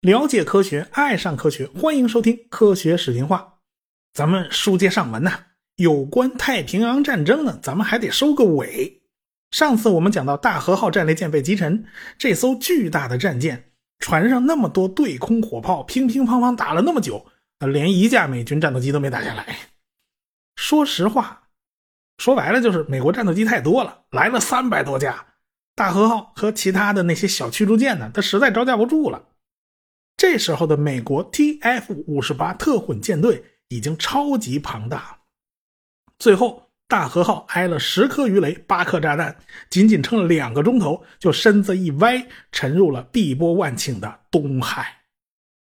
了解科学，爱上科学，欢迎收听《科学视频化》。咱们书接上文呐，有关太平洋战争呢，咱们还得收个尾。上次我们讲到大和号战列舰被击沉，这艘巨大的战舰，船上那么多对空火炮，乒乒乓乓打了那么久，连一架美军战斗机都没打下来。说实话，说白了就是美国战斗机太多了，来了三百多架，大和号和其他的那些小驱逐舰呢，它实在招架不住了。这时候的美国 TF 五十八特混舰队已经超级庞大，最后大和号挨了十颗鱼雷、八颗炸弹，仅仅撑了两个钟头，就身子一歪，沉入了碧波万顷的东海。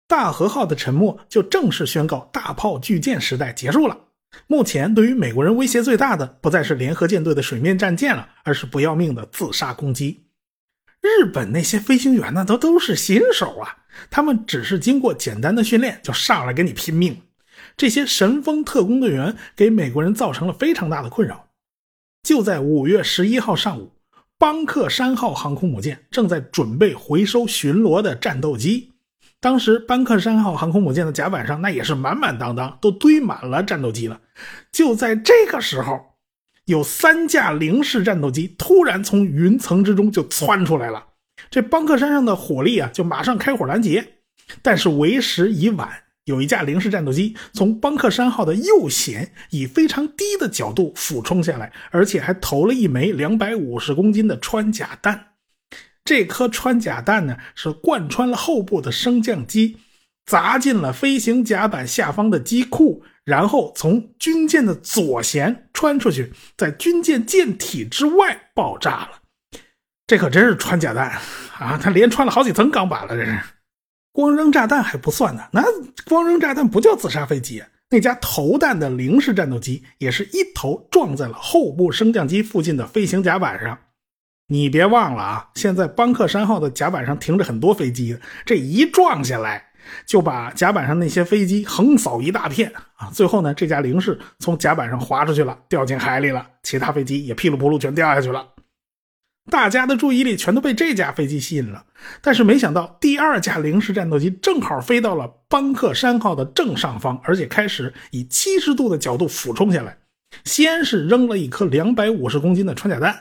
大和号的沉没就正式宣告大炮巨舰时代结束了。目前对于美国人威胁最大的，不再是联合舰队的水面战舰了，而是不要命的自杀攻击。日本那些飞行员呢，都都是新手啊，他们只是经过简单的训练就上来跟你拼命。这些神风特工队员给美国人造成了非常大的困扰。就在五月十一号上午，邦克山号航空母舰正在准备回收巡逻的战斗机。当时班克山号航空母舰的甲板上那也是满满当当，都堆满了战斗机了。就在这个时候。有三架零式战斗机突然从云层之中就窜出来了，这邦克山上的火力啊就马上开火拦截，但是为时已晚。有一架零式战斗机从邦克山号的右舷以非常低的角度俯冲下来，而且还投了一枚两百五十公斤的穿甲弹。这颗穿甲弹呢是贯穿了后部的升降机，砸进了飞行甲板下方的机库。然后从军舰的左舷穿出去，在军舰舰体之外爆炸了。这可真是穿甲弹啊！他连穿了好几层钢板了。这是光扔炸弹还不算呢，那光扔炸弹不叫自杀飞机。那架投弹的零式战斗机也是一头撞在了后部升降机附近的飞行甲板上。你别忘了啊，现在邦克山号的甲板上停着很多飞机，这一撞下来。就把甲板上那些飞机横扫一大片啊！最后呢，这架零式从甲板上滑出去了，掉进海里了。其他飞机也噼里扑噜全掉下去了。大家的注意力全都被这架飞机吸引了。但是没想到，第二架零式战斗机正好飞到了邦克山号的正上方，而且开始以七十度的角度俯冲下来。先是扔了一颗两百五十公斤的穿甲弹，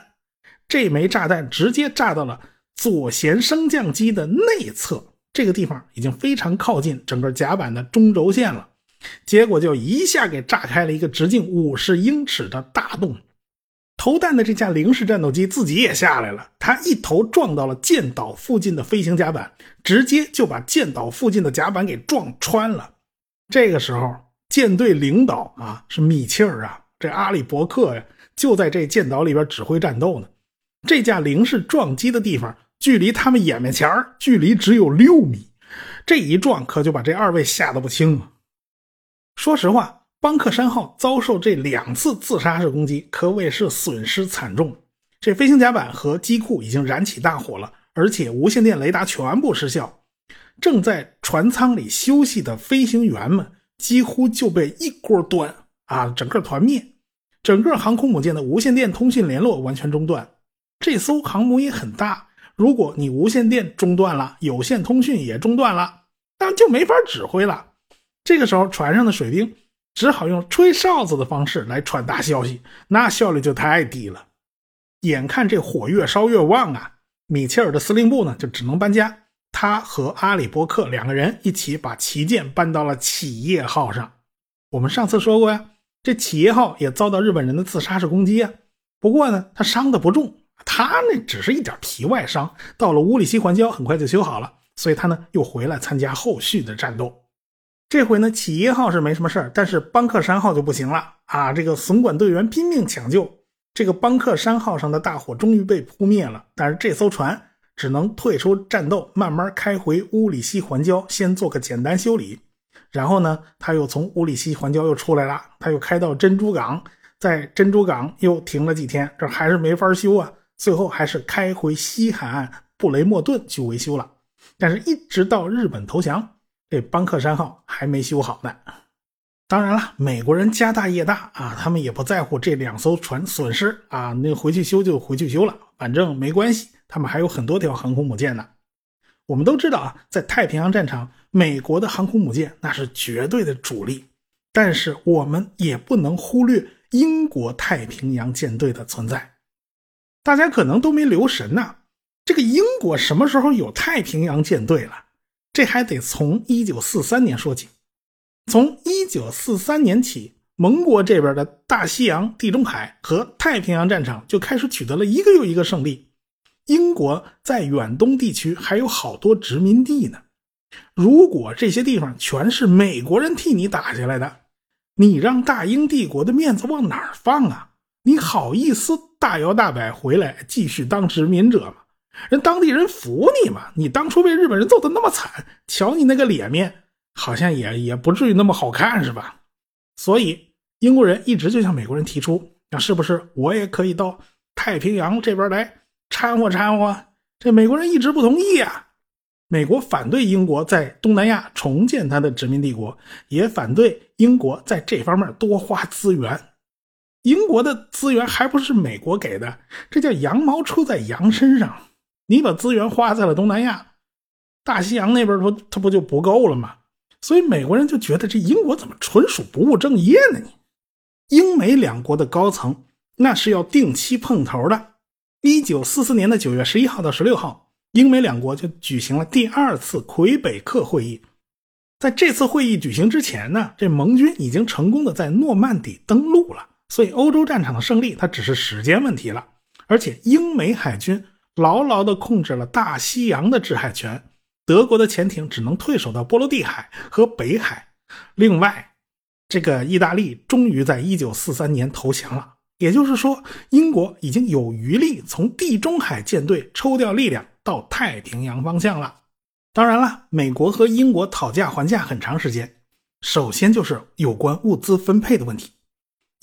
这枚炸弹直接炸到了左舷升降机的内侧。这个地方已经非常靠近整个甲板的中轴线了，结果就一下给炸开了一个直径五十英尺的大洞。投弹的这架零式战斗机自己也下来了，它一头撞到了舰岛附近的飞行甲板，直接就把舰岛附近的甲板给撞穿了。这个时候，舰队领导啊是米切尔啊，这阿里伯克呀就在这舰岛里边指挥战斗呢。这架零式撞击的地方。距离他们眼面前距离只有六米，这一撞可就把这二位吓得不轻啊！说实话，邦克山号遭受这两次自杀式攻击，可谓是损失惨重。这飞行甲板和机库已经燃起大火了，而且无线电雷达全部失效。正在船舱里休息的飞行员们几乎就被一锅端啊，整个团灭。整个航空母舰的无线电通讯联络完全中断。这艘航母也很大。如果你无线电中断了，有线通讯也中断了，那就没法指挥了。这个时候，船上的水兵只好用吹哨子的方式来传达消息，那效率就太低了。眼看这火越烧越旺啊，米切尔的司令部呢就只能搬家。他和阿里伯克两个人一起把旗舰搬到了企业号上。我们上次说过呀，这企业号也遭到日本人的自杀式攻击啊。不过呢，他伤的不重。他那只是一点皮外伤，到了乌里西环礁很快就修好了，所以他呢又回来参加后续的战斗。这回呢，企业号是没什么事儿，但是邦克山号就不行了啊！这个损管队员拼命抢救，这个邦克山号上的大火终于被扑灭了，但是这艘船只能退出战斗，慢慢开回乌里西环礁，先做个简单修理。然后呢，他又从乌里西环礁又出来了，他又开到珍珠港，在珍珠港又停了几天，这还是没法修啊。最后还是开回西海岸布雷默顿去维修了，但是一直到日本投降，这邦克山号还没修好呢。当然了，美国人家大业大啊，他们也不在乎这两艘船损失啊，那回去修就回去修了，反正没关系，他们还有很多条航空母舰呢。我们都知道啊，在太平洋战场，美国的航空母舰那是绝对的主力，但是我们也不能忽略英国太平洋舰队的存在。大家可能都没留神呐，这个英国什么时候有太平洋舰队了？这还得从一九四三年说起。从一九四三年起，盟国这边的大西洋、地中海和太平洋战场就开始取得了一个又一个胜利。英国在远东地区还有好多殖民地呢。如果这些地方全是美国人替你打下来的，你让大英帝国的面子往哪儿放啊？你好意思大摇大摆回来继续当殖民者嘛？人当地人服你嘛？你当初被日本人揍得那么惨，瞧你那个脸面。好像也也不至于那么好看，是吧？所以英国人一直就向美国人提出，那是不是我也可以到太平洋这边来掺和掺和？这美国人一直不同意啊。美国反对英国在东南亚重建他的殖民帝国，也反对英国在这方面多花资源。英国的资源还不是美国给的，这叫羊毛出在羊身上。你把资源花在了东南亚、大西洋那边，不，它不就不够了吗？所以美国人就觉得这英国怎么纯属不务正业呢？你英美两国的高层那是要定期碰头的。一九四四年的九月十一号到十六号，英美两国就举行了第二次魁北克会议。在这次会议举行之前呢，这盟军已经成功的在诺曼底登陆了，所以欧洲战场的胜利它只是时间问题了。而且英美海军牢牢的控制了大西洋的制海权。德国的潜艇只能退守到波罗的海和北海。另外，这个意大利终于在一九四三年投降了，也就是说，英国已经有余力从地中海舰队抽调力量到太平洋方向了。当然了，美国和英国讨价还价很长时间。首先就是有关物资分配的问题。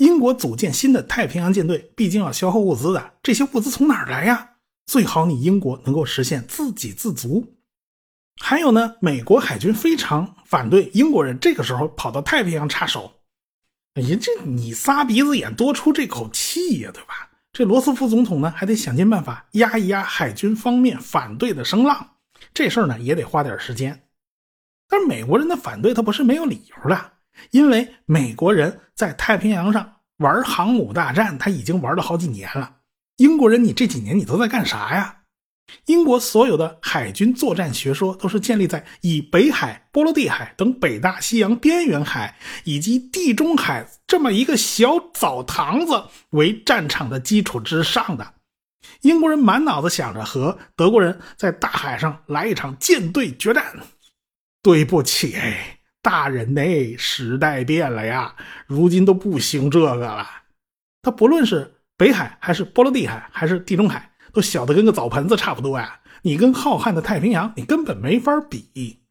英国组建新的太平洋舰队，毕竟要消耗物资的，这些物资从哪儿来呀？最好你英国能够实现自给自足。还有呢，美国海军非常反对英国人这个时候跑到太平洋插手。哎呀，这你撒鼻子眼多出这口气呀，对吧？这罗斯福总统呢，还得想尽办法压一压海军方面反对的声浪。这事儿呢，也得花点时间。但是美国人的反对他不是没有理由的，因为美国人在太平洋上玩航母大战，他已经玩了好几年了。英国人，你这几年你都在干啥呀？英国所有的海军作战学说都是建立在以北海、波罗的海等北大西洋边缘海以及地中海这么一个小澡堂子为战场的基础之上的。英国人满脑子想着和德国人在大海上来一场舰队决战。对不起，哎，大人呢？时代变了呀，如今都不兴这个了。他不论是北海还是波罗的海还是地中海。都小的跟个澡盆子差不多呀！你跟浩瀚的太平洋，你根本没法比。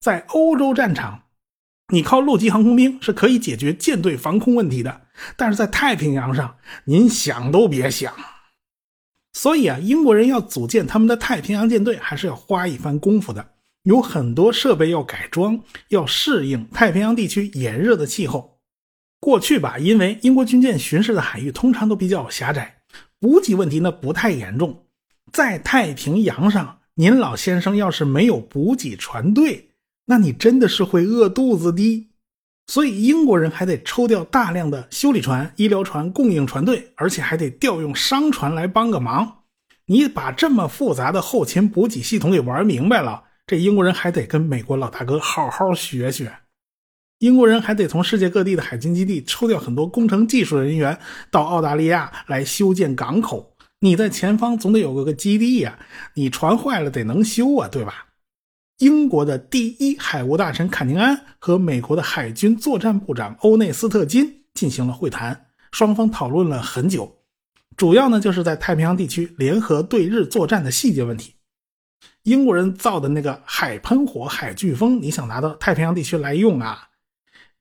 在欧洲战场，你靠陆基航空兵是可以解决舰队防空问题的，但是在太平洋上，您想都别想。所以啊，英国人要组建他们的太平洋舰队，还是要花一番功夫的。有很多设备要改装，要适应太平洋地区炎热的气候。过去吧，因为英国军舰巡视的海域通常都比较狭窄。补给问题呢不太严重，在太平洋上，您老先生要是没有补给船队，那你真的是会饿肚子的。所以英国人还得抽调大量的修理船、医疗船、供应船队，而且还得调用商船来帮个忙。你把这么复杂的后勤补给系统给玩明白了，这英国人还得跟美国老大哥好好学学。英国人还得从世界各地的海军基地抽调很多工程技术人员到澳大利亚来修建港口。你在前方总得有个个基地呀，你船坏了得能修啊，对吧？英国的第一海务大臣坎宁安和美国的海军作战部长欧内斯特金进行了会谈，双方讨论了很久，主要呢就是在太平洋地区联合对日作战的细节问题。英国人造的那个海喷火、海飓风，你想拿到太平洋地区来用啊？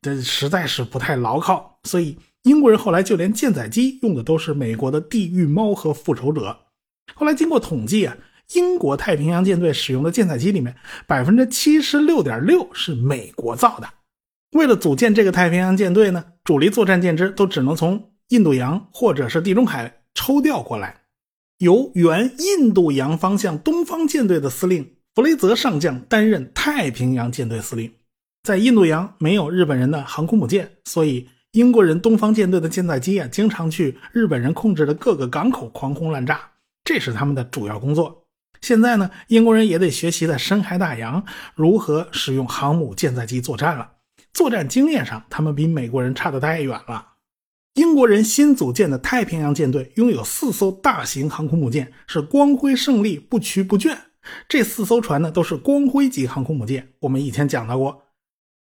这实在是不太牢靠，所以英国人后来就连舰载机用的都是美国的地狱猫和复仇者。后来经过统计啊，英国太平洋舰队使用的舰载机里面，百分之七十六点六是美国造的。为了组建这个太平洋舰队呢，主力作战舰只都只能从印度洋或者是地中海抽调过来，由原印度洋方向东方舰队的司令弗雷泽上将担任太平洋舰队司令。在印度洋没有日本人的航空母舰，所以英国人东方舰队的舰载机啊，经常去日本人控制的各个港口狂轰滥炸，这是他们的主要工作。现在呢，英国人也得学习在深海大洋如何使用航母舰载机作战了。作战经验上，他们比美国人差得太远了。英国人新组建的太平洋舰队拥有四艘大型航空母舰，是光辉胜利不屈不倦。这四艘船呢，都是光辉级航空母舰。我们以前讲到过。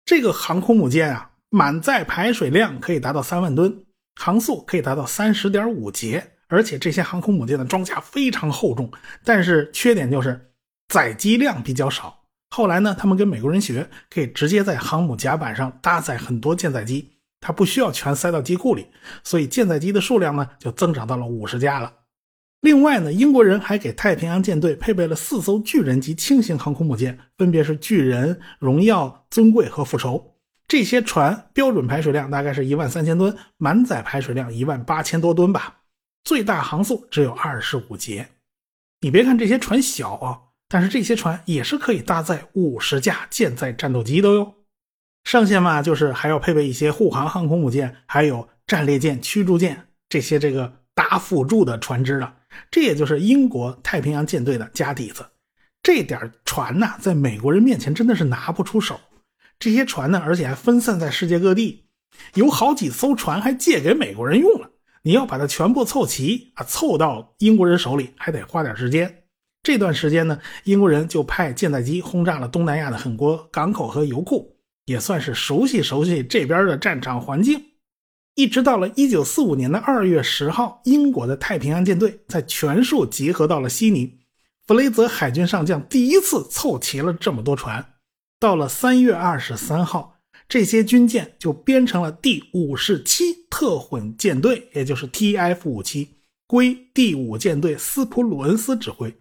这个航空母舰啊，满载排水量可以达到三万吨，航速可以达到三十点五节，而且这些航空母舰的装甲非常厚重，但是缺点就是载机量比较少。后来呢，他们跟美国人学，可以直接在航母甲板上搭载很多舰载机，它不需要全塞到机库里，所以舰载机的数量呢就增长到了五十架了。另外呢，英国人还给太平洋舰队配备了四艘巨人级轻型航空母舰，分别是巨人、荣耀、尊贵和复仇。这些船标准排水量大概是一万三千吨，满载排水量一万八千多吨吧，最大航速只有二十五节。你别看这些船小啊，但是这些船也是可以搭载五十架舰载战斗机的哟。剩下嘛，就是还要配备一些护航航空母舰，还有战列舰、驱逐舰这些这个打辅助的船只了。这也就是英国太平洋舰队的家底子，这点船呢，在美国人面前真的是拿不出手。这些船呢，而且还分散在世界各地，有好几艘船还借给美国人用了。你要把它全部凑齐啊，凑到英国人手里还得花点时间。这段时间呢，英国人就派舰载机轰炸了东南亚的很多港口和油库，也算是熟悉熟悉这边的战场环境。一直到了一九四五年的二月十号，英国的太平洋舰队在全数集合到了悉尼。弗雷泽海军上将第一次凑齐了这么多船。到了三月二十三号，这些军舰就编成了第五十七特混舰队，也就是 TF 五七，归第五舰队斯普鲁恩斯指挥。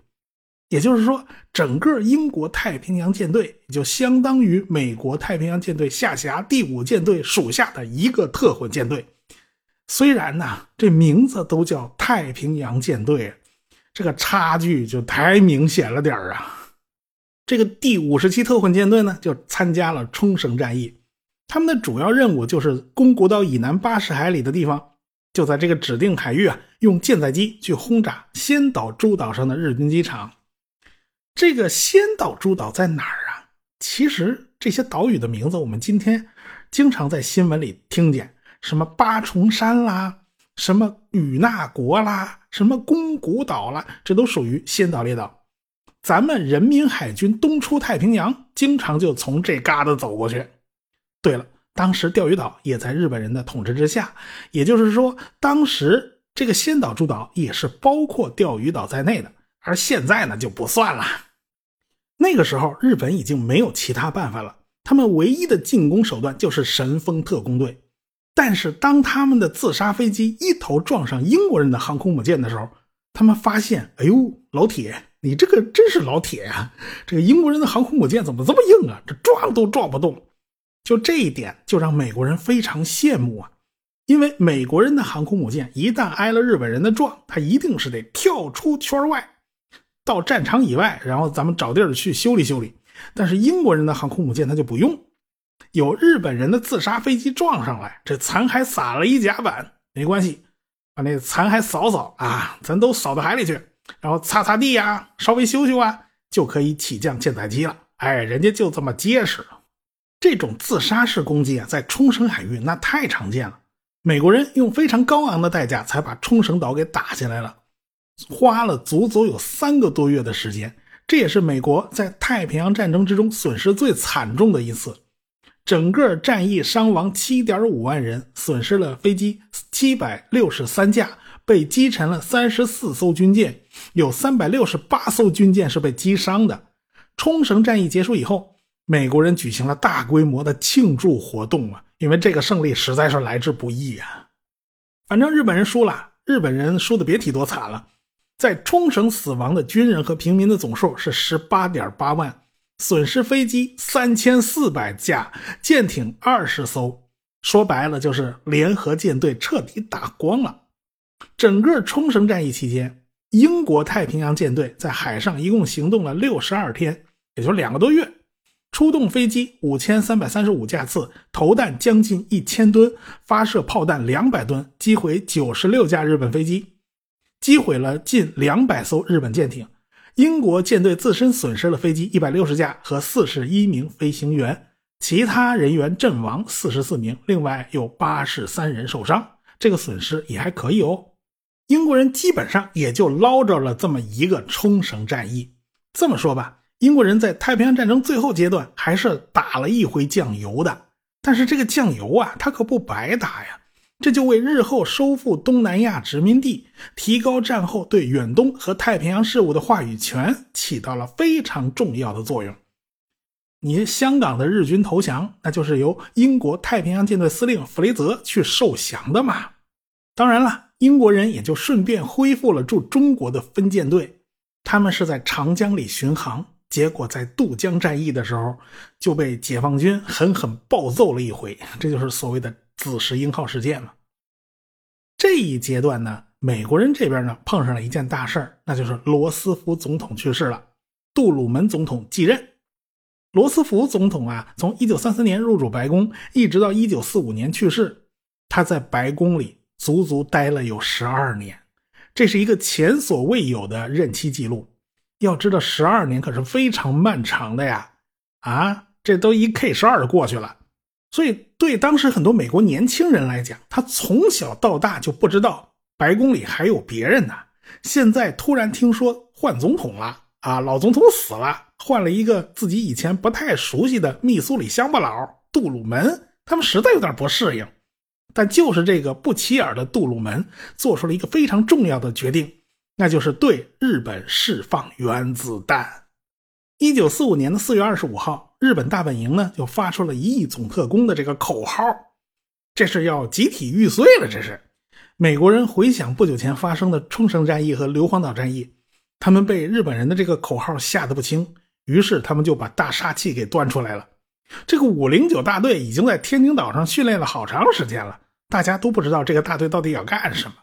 也就是说，整个英国太平洋舰队就相当于美国太平洋舰队下辖第五舰队属下的一个特混舰队。虽然呢，这名字都叫太平洋舰队，这个差距就太明显了点啊。这个第五十七特混舰队呢，就参加了冲绳战役，他们的主要任务就是宫古岛以南八十海里的地方，就在这个指定海域啊，用舰载机去轰炸仙岛诸岛上的日军机场。这个仙岛诸岛在哪儿啊？其实这些岛屿的名字，我们今天经常在新闻里听见，什么八重山啦，什么与那国啦，什么宫古岛啦，这都属于仙岛列岛。咱们人民海军东出太平洋，经常就从这旮瘩走过去。对了，当时钓鱼岛也在日本人的统治之下，也就是说，当时这个仙岛诸岛也是包括钓鱼岛在内的。而现在呢，就不算了。那个时候，日本已经没有其他办法了，他们唯一的进攻手段就是神风特工队。但是，当他们的自杀飞机一头撞上英国人的航空母舰的时候，他们发现，哎呦，老铁，你这个真是老铁呀！这个英国人的航空母舰怎么这么硬啊？这撞都撞不动。就这一点，就让美国人非常羡慕啊，因为美国人的航空母舰一旦挨了日本人的撞，他一定是得跳出圈外。到战场以外，然后咱们找地儿去修理修理。但是英国人的航空母舰它就不用，有日本人的自杀飞机撞上来，这残骸撒了一甲板，没关系，把那残骸扫扫啊，咱都扫到海里去，然后擦擦地呀，稍微修修啊，就可以起降舰载机了。哎，人家就这么结实。这种自杀式攻击啊，在冲绳海域那太常见了。美国人用非常高昂的代价才把冲绳岛给打下来了。花了足足有三个多月的时间，这也是美国在太平洋战争之中损失最惨重的一次。整个战役伤亡七点五万人，损失了飞机七百六十三架，被击沉了三十四艘军舰，有三百六十八艘军舰是被击伤的。冲绳战役结束以后，美国人举行了大规模的庆祝活动啊，因为这个胜利实在是来之不易啊。反正日本人输了，日本人输的别提多惨了。在冲绳死亡的军人和平民的总数是十八点八万，损失飞机三千四百架，舰艇二十艘。说白了，就是联合舰队彻底打光了。整个冲绳战役期间，英国太平洋舰队在海上一共行动了六十二天，也就两个多月。出动飞机五千三百三十五架次，投弹将近一千吨，发射炮弹两百吨，击毁九十六架日本飞机，击毁了近两百艘日本舰艇。英国舰队自身损失了飞机一百六十架和四十一名飞行员，其他人员阵亡四十四名，另外有八十三人受伤。这个损失也还可以哦。英国人基本上也就捞着了这么一个冲绳战役。这么说吧。英国人在太平洋战争最后阶段还是打了一回酱油的，但是这个酱油啊，它可不白打呀，这就为日后收复东南亚殖民地、提高战后对远东和太平洋事务的话语权起到了非常重要的作用。你香港的日军投降，那就是由英国太平洋舰队司令弗雷泽去受降的嘛。当然了，英国人也就顺便恢复了驻中国的分舰队，他们是在长江里巡航。结果在渡江战役的时候就被解放军狠狠暴揍了一回，这就是所谓的“子时英号”事件嘛。这一阶段呢，美国人这边呢碰上了一件大事那就是罗斯福总统去世了，杜鲁门总统继任。罗斯福总统啊，从1933年入主白宫，一直到1945年去世，他在白宫里足足待了有十二年，这是一个前所未有的任期记录。要知道，十二年可是非常漫长的呀！啊，这都一 K 十二过去了，所以对当时很多美国年轻人来讲，他从小到大就不知道白宫里还有别人呢。现在突然听说换总统了啊，老总统死了，换了一个自己以前不太熟悉的密苏里乡巴佬杜鲁门，他们实在有点不适应。但就是这个不起眼的杜鲁门，做出了一个非常重要的决定。那就是对日本释放原子弹。一九四五年的四月二十五号，日本大本营呢就发出了“一亿总特工”的这个口号，这是要集体玉碎了。这是美国人回想不久前发生的冲绳战役和硫磺岛战役，他们被日本人的这个口号吓得不轻，于是他们就把大杀器给端出来了。这个五零九大队已经在天津岛上训练了好长时间了，大家都不知道这个大队到底要干什么。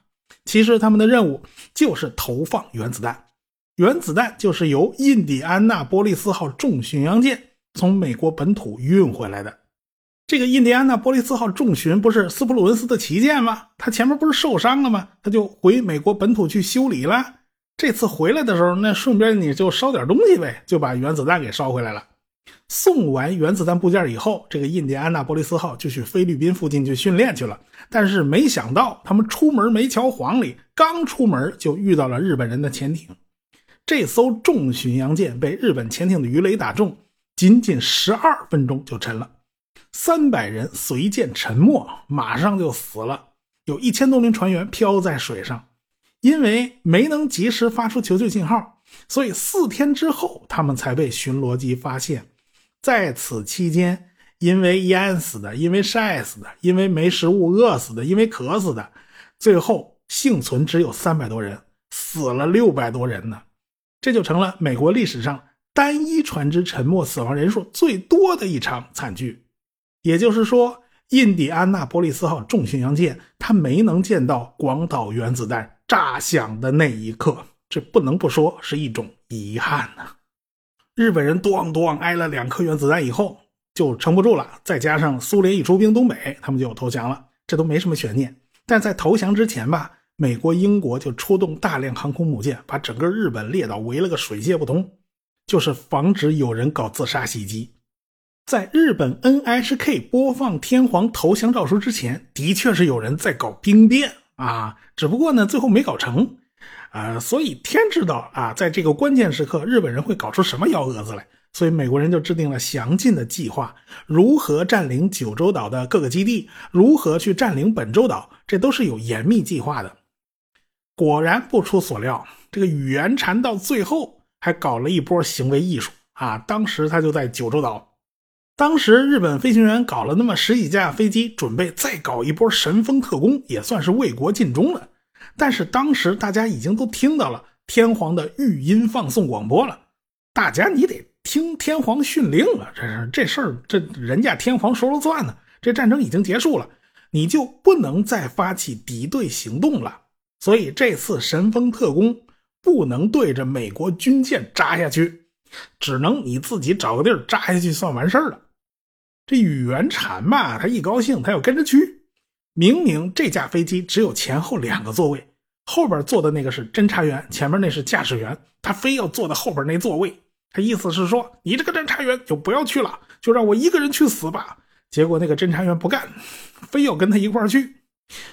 其实他们的任务就是投放原子弹，原子弹就是由印第安纳波利斯号重巡洋舰从美国本土运回来的。这个印第安纳波利斯号重巡不是斯普鲁恩斯的旗舰吗？他前面不是受伤了吗？他就回美国本土去修理了。这次回来的时候，那顺便你就烧点东西呗，就把原子弹给烧回来了。送完原子弹部件以后，这个印第安纳波利斯号就去菲律宾附近去训练去了。但是没想到，他们出门没瞧黄里，刚出门就遇到了日本人的潜艇。这艘重巡洋舰被日本潜艇的鱼雷打中，仅仅十二分钟就沉了，三百人随舰沉没，马上就死了。有一千多名船员漂在水上，因为没能及时发出求救信号。所以四天之后，他们才被巡逻机发现。在此期间，因为淹死的，因为晒死的，因为没食物饿死的，因为渴死的，最后幸存只有三百多人，死了六百多人呢。这就成了美国历史上单一船只沉没死亡人数最多的一场惨剧。也就是说，印第安纳波利斯号重巡洋舰它没能见到广岛原子弹炸响的那一刻。这不能不说是一种遗憾呐！日本人咣咣挨了两颗原子弹以后就撑不住了，再加上苏联一出兵东北，他们就投降了，这都没什么悬念。但在投降之前吧，美国、英国就出动大量航空母舰，把整个日本列岛围了个水泄不通，就是防止有人搞自杀袭击。在日本 NHK 播放天皇投降诏书之前，的确是有人在搞兵变啊，只不过呢，最后没搞成。啊，所以天知道啊，在这个关键时刻，日本人会搞出什么幺蛾子来？所以美国人就制定了详尽的计划，如何占领九州岛的各个基地，如何去占领本州岛，这都是有严密计划的。果然不出所料，这个语言禅到最后还搞了一波行为艺术啊！当时他就在九州岛，当时日本飞行员搞了那么十几架飞机，准备再搞一波神风特工，也算是为国尽忠了。但是当时大家已经都听到了天皇的语音放送广播了，大家你得听天皇训令了，这是这事儿，这人家天皇说了算呢。这战争已经结束了，你就不能再发起敌对行动了。所以这次神风特工不能对着美国军舰扎下去，只能你自己找个地儿扎下去算完事儿了。这宇元禅吧，他一高兴，他要跟着去。明明这架飞机只有前后两个座位，后边坐的那个是侦察员，前面那是驾驶员，他非要坐在后边那座位。他意思是说，你这个侦察员就不要去了，就让我一个人去死吧。结果那个侦察员不干，非要跟他一块去，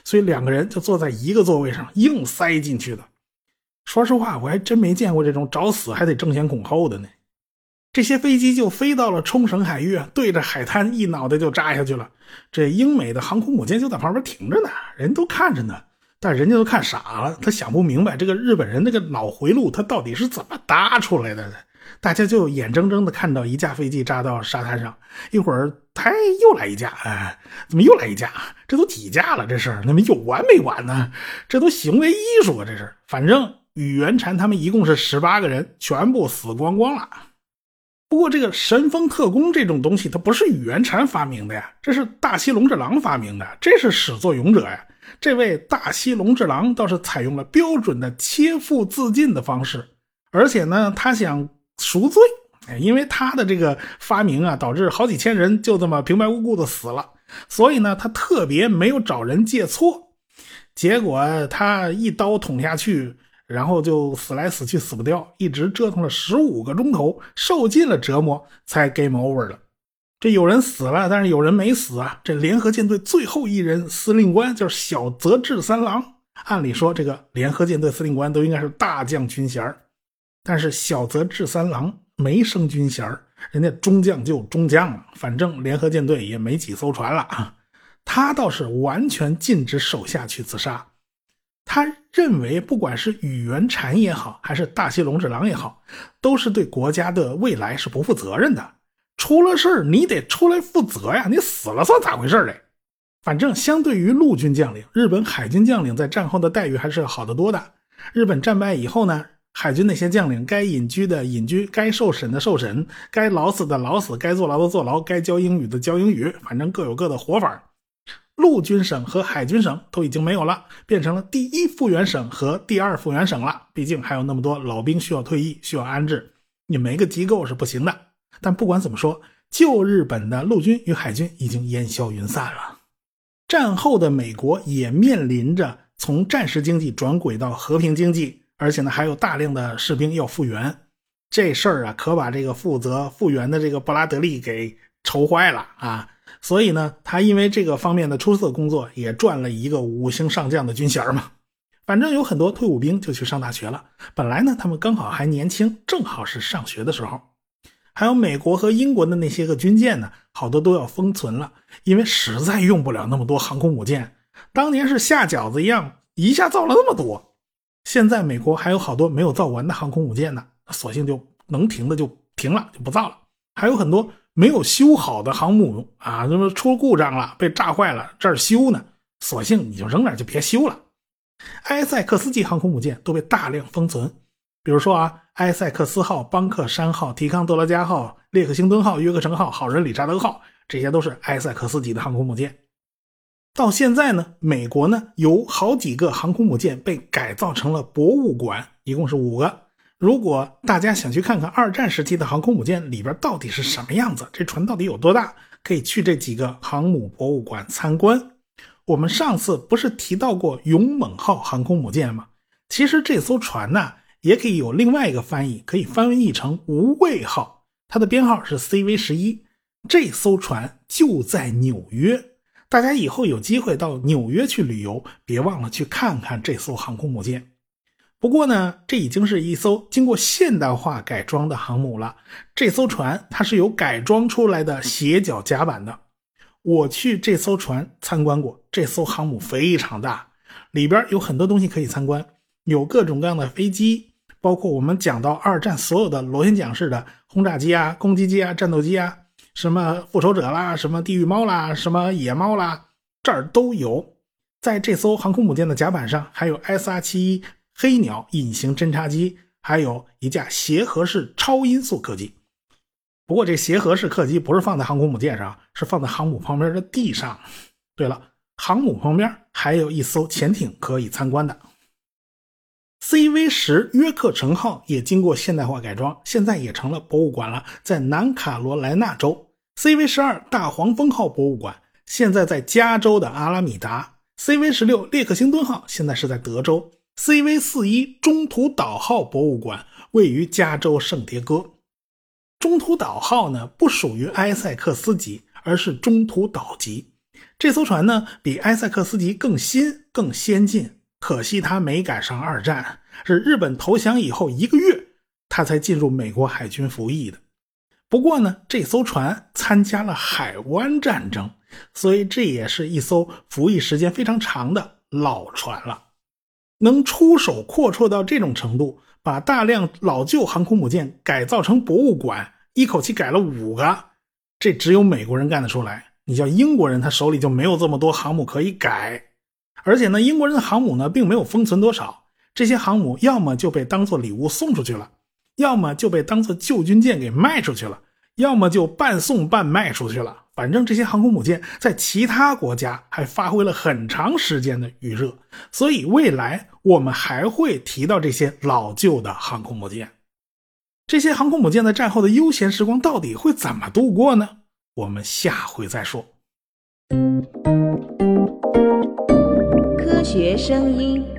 所以两个人就坐在一个座位上，硬塞进去的。说实话，我还真没见过这种找死还得争先恐后的呢。这些飞机就飞到了冲绳海域，对着海滩一脑袋就扎下去了。这英美的航空母舰就在旁边停着呢，人都看着呢，但人家都看傻了，他想不明白这个日本人那个脑回路他到底是怎么搭出来的。大家就眼睁睁的看到一架飞机扎到沙滩上，一会儿他又来一架，哎，怎么又来一架？这都几架了？这事那么有完没完呢？这都行为艺术啊！这是，反正宇元禅他们一共是十八个人，全部死光光了。不过这个神风特工这种东西，它不是宇元禅发明的呀，这是大西龙之郎发明的，这是始作俑者呀。这位大西龙之郎倒是采用了标准的切腹自尽的方式，而且呢，他想。赎罪，因为他的这个发明啊，导致好几千人就这么平白无故的死了，所以呢，他特别没有找人借错，结果他一刀捅下去，然后就死来死去死不掉，一直折腾了十五个钟头，受尽了折磨，才 game over 了。这有人死了，但是有人没死啊。这联合舰队最后一人司令官就是小泽治三郎，按理说这个联合舰队司令官都应该是大将军衔。但是小泽治三郎没升军衔人家中将就中将了，反正联合舰队也没几艘船了啊。他倒是完全禁止手下去自杀。他认为，不管是宇元禅也好，还是大西龙之郎也好，都是对国家的未来是不负责任的。出了事儿你得出来负责呀！你死了算咋回事嘞？反正相对于陆军将领，日本海军将领在战后的待遇还是好得多的。日本战败以后呢？海军那些将领，该隐居的隐居，该受审的受审，该老死的老死，该坐牢的坐牢，该教英语的教英语，反正各有各的活法。陆军省和海军省都已经没有了，变成了第一复员省和第二复员省了。毕竟还有那么多老兵需要退役，需要安置，你没个机构是不行的。但不管怎么说，旧日本的陆军与海军已经烟消云散了。战后的美国也面临着从战时经济转轨到和平经济。而且呢，还有大量的士兵要复员，这事儿啊，可把这个负责复员的这个布拉德利给愁坏了啊！所以呢，他因为这个方面的出色工作，也赚了一个五星上将的军衔嘛。反正有很多退伍兵就去上大学了。本来呢，他们刚好还年轻，正好是上学的时候。还有美国和英国的那些个军舰呢，好多都要封存了，因为实在用不了那么多航空母舰。当年是下饺子一样，一下造了那么多。现在美国还有好多没有造完的航空母舰呢，索性就能停的就停了，就不造了。还有很多没有修好的航母啊，那么出故障了，被炸坏了，这儿修呢，索性你就扔那儿就别修了。埃塞克斯级航空母舰都被大量封存，比如说啊，埃塞克斯号、邦克山号、提康德罗加号、列克星敦号、约克城号、好人理查德号，这些都是埃塞克斯级的航空母舰。到现在呢，美国呢有好几个航空母舰被改造成了博物馆，一共是五个。如果大家想去看看二战时期的航空母舰里边到底是什么样子，这船到底有多大，可以去这几个航母博物馆参观。我们上次不是提到过勇猛号航空母舰吗？其实这艘船呢也可以有另外一个翻译，可以翻译成无畏号，它的编号是 CV 十一。这艘船就在纽约。大家以后有机会到纽约去旅游，别忘了去看看这艘航空母舰。不过呢，这已经是一艘经过现代化改装的航母了。这艘船它是有改装出来的斜角甲板的。我去这艘船参观过，这艘航母非常大，里边有很多东西可以参观，有各种各样的飞机，包括我们讲到二战所有的螺旋桨式的轰炸机啊、攻击机啊、战斗机啊。什么复仇者啦，什么地狱猫啦，什么野猫啦，这儿都有。在这艘航空母舰的甲板上，还有 S R 七一黑鸟隐形侦察机，还有一架协和式超音速客机。不过这协和式客机不是放在航空母舰上，是放在航母旁边的地上。对了，航母旁边还有一艘潜艇可以参观的。CV 十约克城号也经过现代化改装，现在也成了博物馆了，在南卡罗来纳州。CV 十二大黄蜂号博物馆现在在加州的阿拉米达。CV 十六列克星敦号现在是在德州。CV 四一中途岛号博物馆位于加州圣迭戈。中途岛号呢不属于埃塞克斯级，而是中途岛级。这艘船呢比埃塞克斯级更新、更先进。可惜它没赶上二战，是日本投降以后一个月，它才进入美国海军服役的。不过呢，这艘船参加了海湾战争，所以这也是一艘服役时间非常长的老船了。能出手阔绰到这种程度。把大量老旧航空母舰改造成博物馆，一口气改了五个，这只有美国人干得出来。你叫英国人，他手里就没有这么多航母可以改。而且呢，英国人的航母呢，并没有封存多少，这些航母要么就被当做礼物送出去了，要么就被当做旧军舰给卖出去了，要么就半送半卖出去了。反正这些航空母舰在其他国家还发挥了很长时间的余热，所以未来我们还会提到这些老旧的航空母舰。这些航空母舰在战后的悠闲时光到底会怎么度过呢？我们下回再说。科学声音。